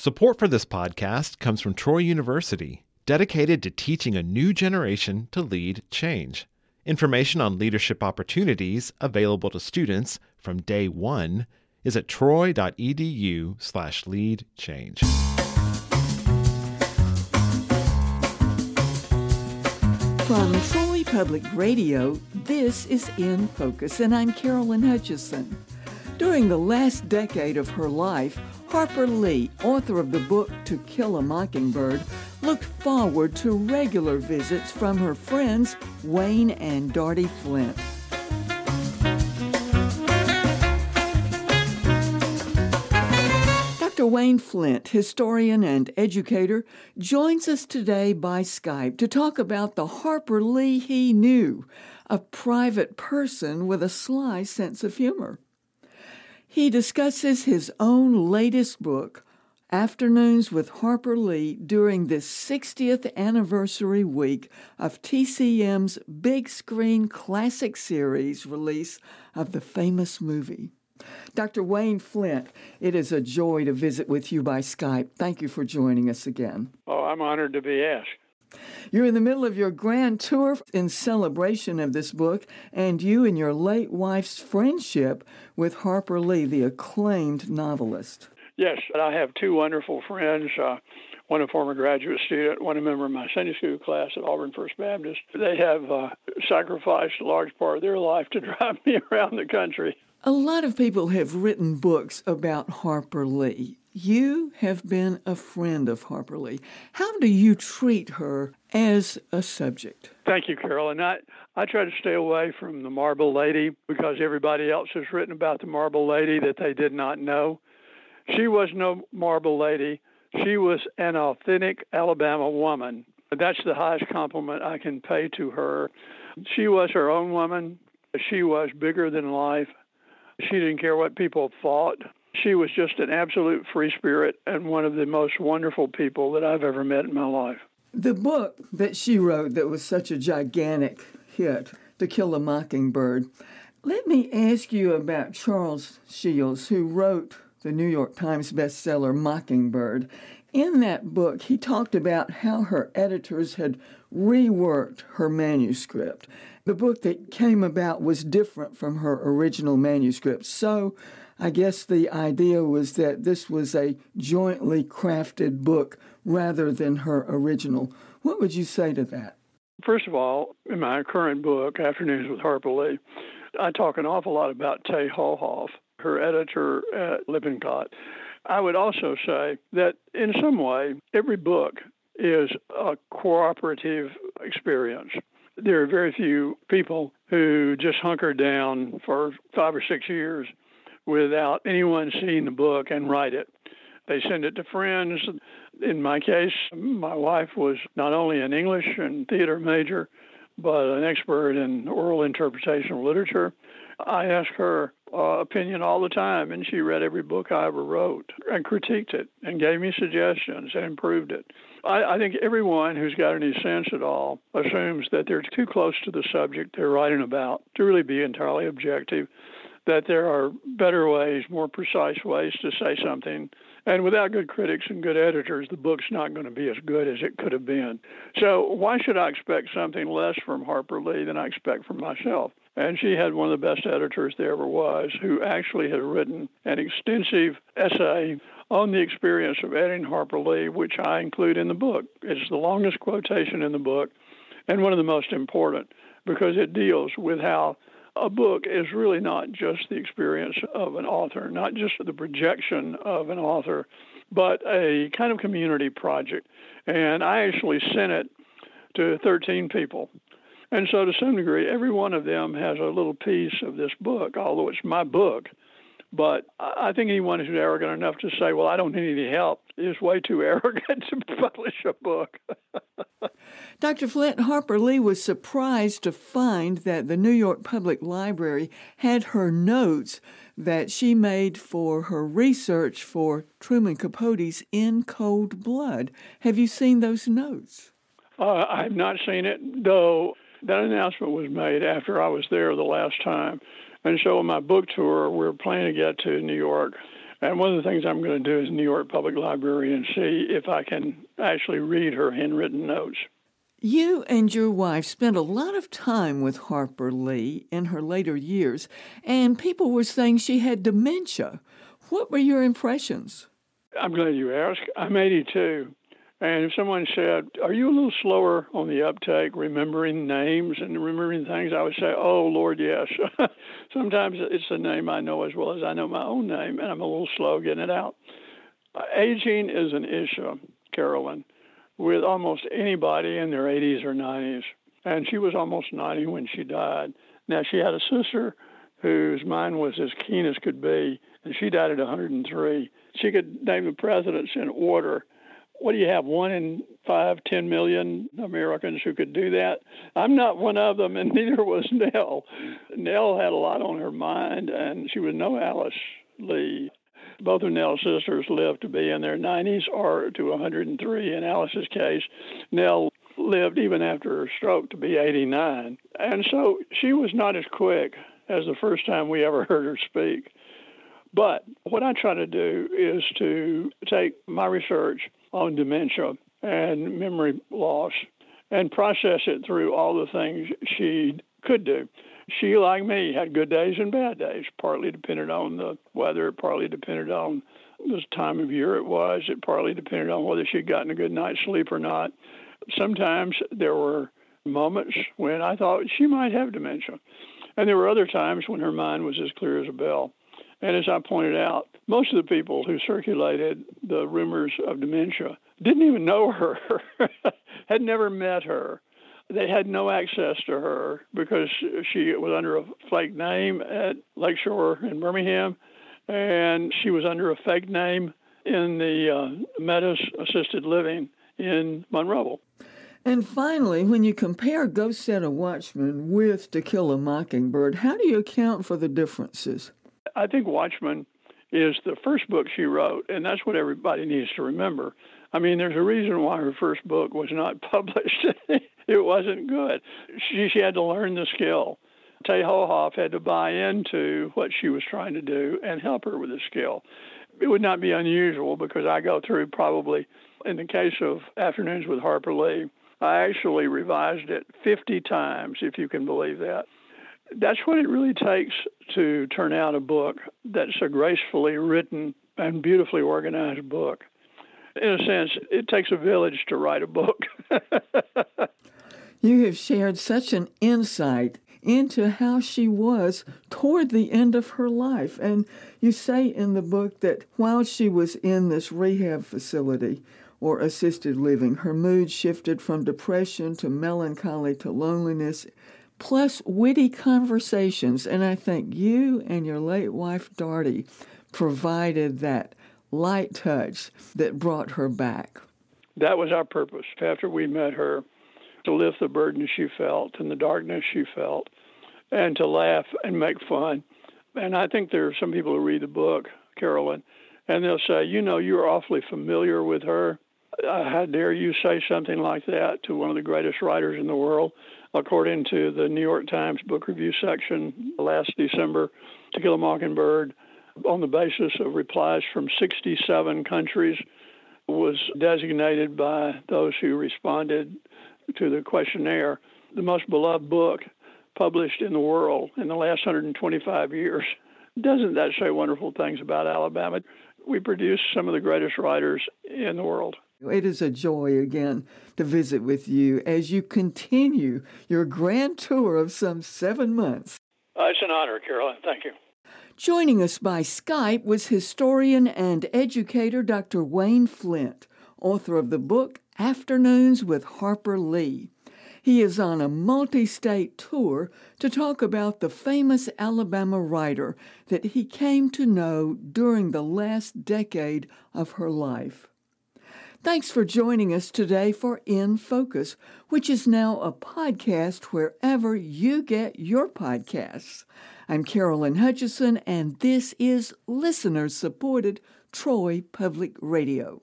Support for this podcast comes from Troy University, dedicated to teaching a new generation to lead change. Information on leadership opportunities available to students from day one is at troy.edu slash lead change. From Troy Public Radio, this is In Focus, and I'm Carolyn Hutchison. During the last decade of her life, Harper Lee, author of the book To Kill a Mockingbird, looked forward to regular visits from her friends Wayne and Dartie Flynt. Dr. Wayne Flynt, historian and educator, joins us today by Skype to talk about the Harper Lee he knew, a private person with a sly sense of humor. He discusses his own latest book, Afternoons with Harper Lee, during this 60th anniversary week of TCM's big screen classic series release of the famous movie. Dr. Wayne Flynt, it is a joy to visit with you by Skype. Thank you for joining us again. Oh, I'm honored to be asked. You're in the middle of your grand tour in celebration of this book, and you and your late wife's friendship with Harper Lee, the acclaimed novelist. Yes, I have two wonderful friends. Uh, one a former graduate student, one a member of my Sunday school class at Auburn First Baptist. They have uh, sacrificed a large part of their life to drive me around the country. A lot of people have written books about Harper Lee. You have been a friend of Harper Lee. How do you treat her as a subject? Thank you, Carolyn. I, I try to stay away from the Marble Lady because everybody else has written about the Marble Lady that they did not know. She was no Marble Lady. She was an authentic Alabama woman. That's the highest compliment I can pay to her. She was her own woman. She was bigger than life. She didn't care what people thought. She was just an absolute free spirit and one of the most wonderful people that I've ever met in my life. The book that she wrote that was such a gigantic hit, To Kill a Mockingbird, let me ask you about Charles Shields, who wrote the New York Times bestseller Mockingbird. In that book, he talked about how her editors had reworked her manuscript. The book that came about was different from her original manuscript. So I guess the idea was that this was a jointly crafted book rather than her original. What would you say to that? First of all, in my current book, Afternoons with Harper Lee, I talk an awful lot about Tay Hohoff, her editor at Lippincott. I would also say that in some way, every book is a cooperative experience. There are very few people who just hunker down for five or six years without anyone seeing the book and write it. They send it to friends. In my case, my wife was not only an English and theater major, but an expert in oral interpretation of literature. I asked her uh, opinion all the time, and she read every book I ever wrote and critiqued it and gave me suggestions and improved it. I, I think everyone who's got any sense at all assumes that they're too close to the subject they're writing about to really be entirely objective that there are better ways, more precise ways to say something. And without good critics and good editors, the book's not going to be as good as it could have been. So, why should I expect something less from Harper Lee than I expect from myself? And she had one of the best editors there ever was, who actually had written an extensive essay on the experience of editing Harper Lee, which I include in the book. It's the longest quotation in the book and one of the most important because it deals with how a book is really not just the experience of an author, not just the projection of an author, but a kind of community project. And I actually sent it to 13 people. And so, to some degree, every one of them has a little piece of this book, although it's my book. But I think anyone who's arrogant enough to say, well, I don't need any help, is way too arrogant to publish a book. Dr. Flynt Harper Lee was surprised to find that the New York Public Library had her notes that she made for her research for Truman Capote's In Cold Blood. Have you seen those notes? Uh, I've not seen it, though that announcement was made after I was there the last time. And so on my book tour, we are planning to get to New York. And one of the things I'm going to do is New York Public Library and see if I can actually read her handwritten notes. You and your wife spent a lot of time with Harper Lee in her later years, and people were saying she had dementia. What were your impressions? I'm glad you asked. I'm 82. And if someone said, Are you a little slower on the uptake, remembering names and remembering things? I would say, Oh, Lord, yes. Sometimes it's a name I know as well as I know my own name, and I'm a little slow getting it out. Aging is an issue, Carolyn, with almost anybody in their 80s or 90s. And she was almost 90 when she died. Now, she had a sister whose mind was as keen as could be, and she died at 103. She could name the presidents in order what do you have one in five, ten million Americans who could do that? I'm not one of them, and neither was Nell. Nell had a lot on her mind, and she was no Alice Lee. Both of Nell's sisters lived to be in their 90s or to 103. In Alice's case, Nell lived even after her stroke to be 89. And so she was not as quick as the first time we ever heard her speak. But what I try to do is to take my research on dementia and memory loss and process it through all the things she could do. She, like me, had good days and bad days, partly depended on the weather, partly depended on the time of year it was, it partly depended on whether she'd gotten a good night's sleep or not. Sometimes there were moments when I thought she might have dementia. And there were other times when her mind was as clear as a bell. And as I pointed out, most of the people who circulated the rumors of dementia didn't even know her, had never met her. They had no access to her because she was under a fake name at Lakeshore in Birmingham, and she was under a fake name in the uh, Meadows Assisted Living in Monroeville. And finally, when you compare Go Set a Watchman with To Kill a Mockingbird, how do you account for the differences? I think Watchman is the first book she wrote, and that's what everybody needs to remember. I mean, there's a reason why her first book was not published. it wasn't good. She, she had to learn the skill. Tay Hohoff had to buy into what she was trying to do and help her with the skill. It would not be unusual because I go through probably, in the case of Afternoons with Harper Lee, I actually revised it 50 times, if you can believe that that's what it really takes to turn out a book that's a gracefully written and beautifully organized book. In a sense, it takes a village to write a book. you have shared such an insight into how she was toward the end of her life. And you say in the book that while she was in this rehab facility or assisted living, her mood shifted from depression to melancholy to loneliness plus witty conversations. And I think you and your late wife, Dartie, provided that light touch that brought her back. That was our purpose after we met her to lift the burden she felt and the darkness she felt and to laugh and make fun. And I think there are some people who read the book, Carolyn, and they'll say, you know, you're awfully familiar with her. Uh, how dare you say something like that to one of the greatest writers in the world? according to the New York Times book review section last December, To Kill a Mockingbird, on the basis of replies from 67 countries, was designated by those who responded to the questionnaire the most beloved book published in the world in the last 125 years. Doesn't that say wonderful things about Alabama? We produce some of the greatest writers in the world. It is a joy again to visit with you as you continue your grand tour of some seven months. Uh, it's an honor, Carolyn. Thank you. Joining us by Skype was historian and educator Dr. Wayne Flynt, author of the book Afternoons with Harper Lee. He is on a multi state tour to talk about the famous Alabama writer that he came to know during the last decade of her life. Thanks for joining us today for In Focus, which is now a podcast wherever you get your podcasts. I'm Carolyn Hutchison, and this is listener supported Troy Public Radio.